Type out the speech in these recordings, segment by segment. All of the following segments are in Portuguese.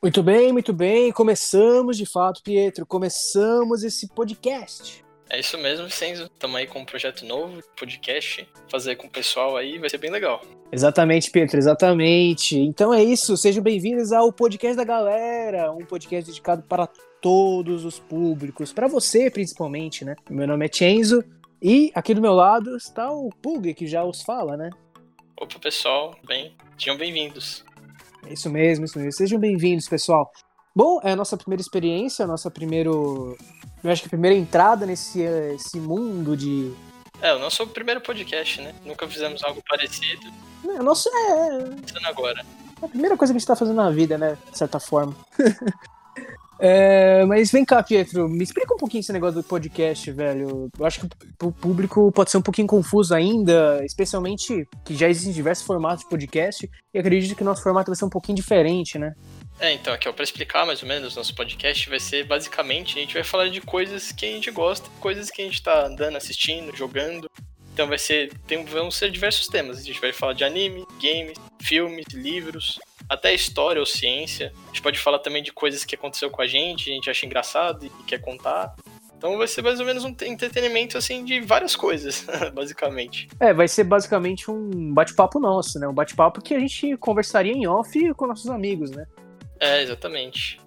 Muito bem, muito bem. Começamos de fato, Pietro. Começamos esse podcast. É isso mesmo, Vicenzo. Estamos aí com um projeto novo, podcast, fazer com o pessoal aí, vai ser bem legal. Exatamente, Pietro, exatamente. Então é isso, sejam bem-vindos ao podcast da galera, um podcast dedicado para todos os públicos, para você principalmente, né? Meu nome é Chenzo e aqui do meu lado está o Pug, que já os fala, né? Opa, pessoal, bem, sejam bem-vindos. É isso mesmo, isso mesmo. Sejam bem-vindos, pessoal. Bom, é a nossa primeira experiência, a nossa primeiro. Eu acho que a primeira entrada nesse esse mundo de. É, o nosso primeiro podcast, né? Nunca fizemos algo parecido. É, nosso é. Pensando agora. É a primeira coisa que a gente tá fazendo na vida, né? De certa forma. É, mas vem cá, Pietro, me explica um pouquinho esse negócio do podcast, velho. Eu acho que o público pode ser um pouquinho confuso ainda, especialmente que já existem diversos formatos de podcast, e acredito que o nosso formato vai ser um pouquinho diferente, né? É, então, aqui, ó, pra explicar mais ou menos, nosso podcast vai ser basicamente, a gente vai falar de coisas que a gente gosta, coisas que a gente tá andando, assistindo, jogando. Então vai ser, tem, vão ser diversos temas. A gente vai falar de anime, games, filmes, livros, até história ou ciência. A gente pode falar também de coisas que aconteceu com a gente, a gente acha engraçado e quer contar. Então vai ser mais ou menos um entretenimento assim de várias coisas, basicamente. É, vai ser basicamente um bate-papo nosso, né? Um bate-papo que a gente conversaria em off com nossos amigos, né? É, exatamente.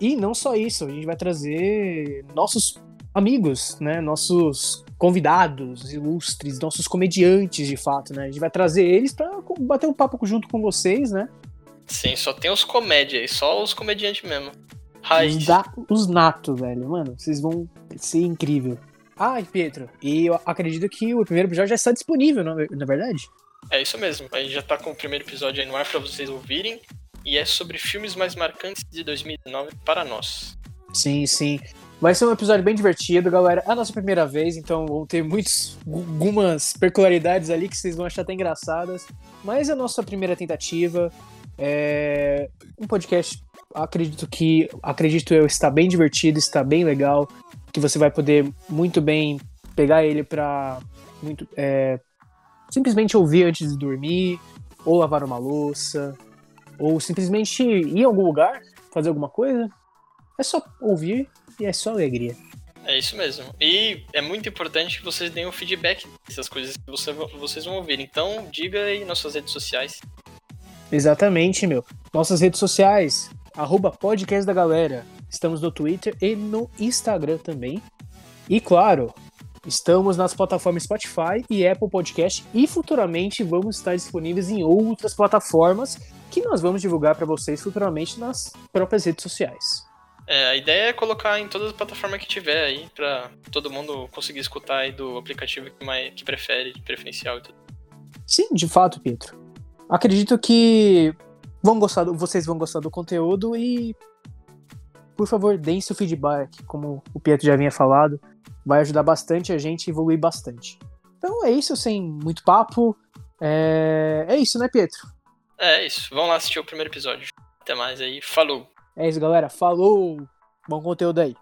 E não só isso, a gente vai trazer nossos amigos, né? Nossos convidados ilustres, nossos comediantes de fato, né? A gente vai trazer eles para bater um papo junto com vocês, né? Sim, só tem os comédias, só os comediantes mesmo. Raiz. Os, da, os nato, velho. Mano, vocês vão ser incrível. Ai, Pietro, e eu acredito que o primeiro episódio já está disponível, não, na verdade? É isso mesmo. A gente já tá com o primeiro episódio aí no ar pra vocês ouvirem. E é sobre filmes mais marcantes de 2019 para nós. Sim, sim. Vai ser um episódio bem divertido, galera. É a nossa primeira vez, então vão ter muitos, algumas peculiaridades ali que vocês vão achar até engraçadas. Mas é a nossa primeira tentativa. É um podcast, acredito que, acredito eu, está bem divertido, está bem legal, que você vai poder muito bem pegar ele para muito é, simplesmente ouvir antes de dormir, ou lavar uma louça, ou simplesmente ir a algum lugar, fazer alguma coisa. É só ouvir e é só alegria. É isso mesmo. E é muito importante que vocês deem o feedback dessas coisas que você, vocês vão ouvir. Então, diga aí nas suas redes sociais Exatamente, meu. Nossas redes sociais, arroba podcast da galera. Estamos no Twitter e no Instagram também. E claro, estamos nas plataformas Spotify e Apple Podcast e futuramente vamos estar disponíveis em outras plataformas que nós vamos divulgar para vocês futuramente nas próprias redes sociais. É, a ideia é colocar em todas as plataformas que tiver aí para todo mundo conseguir escutar aí do aplicativo que, mais, que prefere, de preferencial e tudo. Sim, de fato, Pietro. Acredito que vão gostar do, vocês vão gostar do conteúdo e, por favor, deem seu feedback, como o Pietro já havia falado. Vai ajudar bastante a gente a evoluir bastante. Então é isso, sem muito papo. É, é isso, né, Pietro? É isso. Vamos lá assistir o primeiro episódio. Até mais aí. Falou. É isso, galera. Falou. Bom conteúdo aí.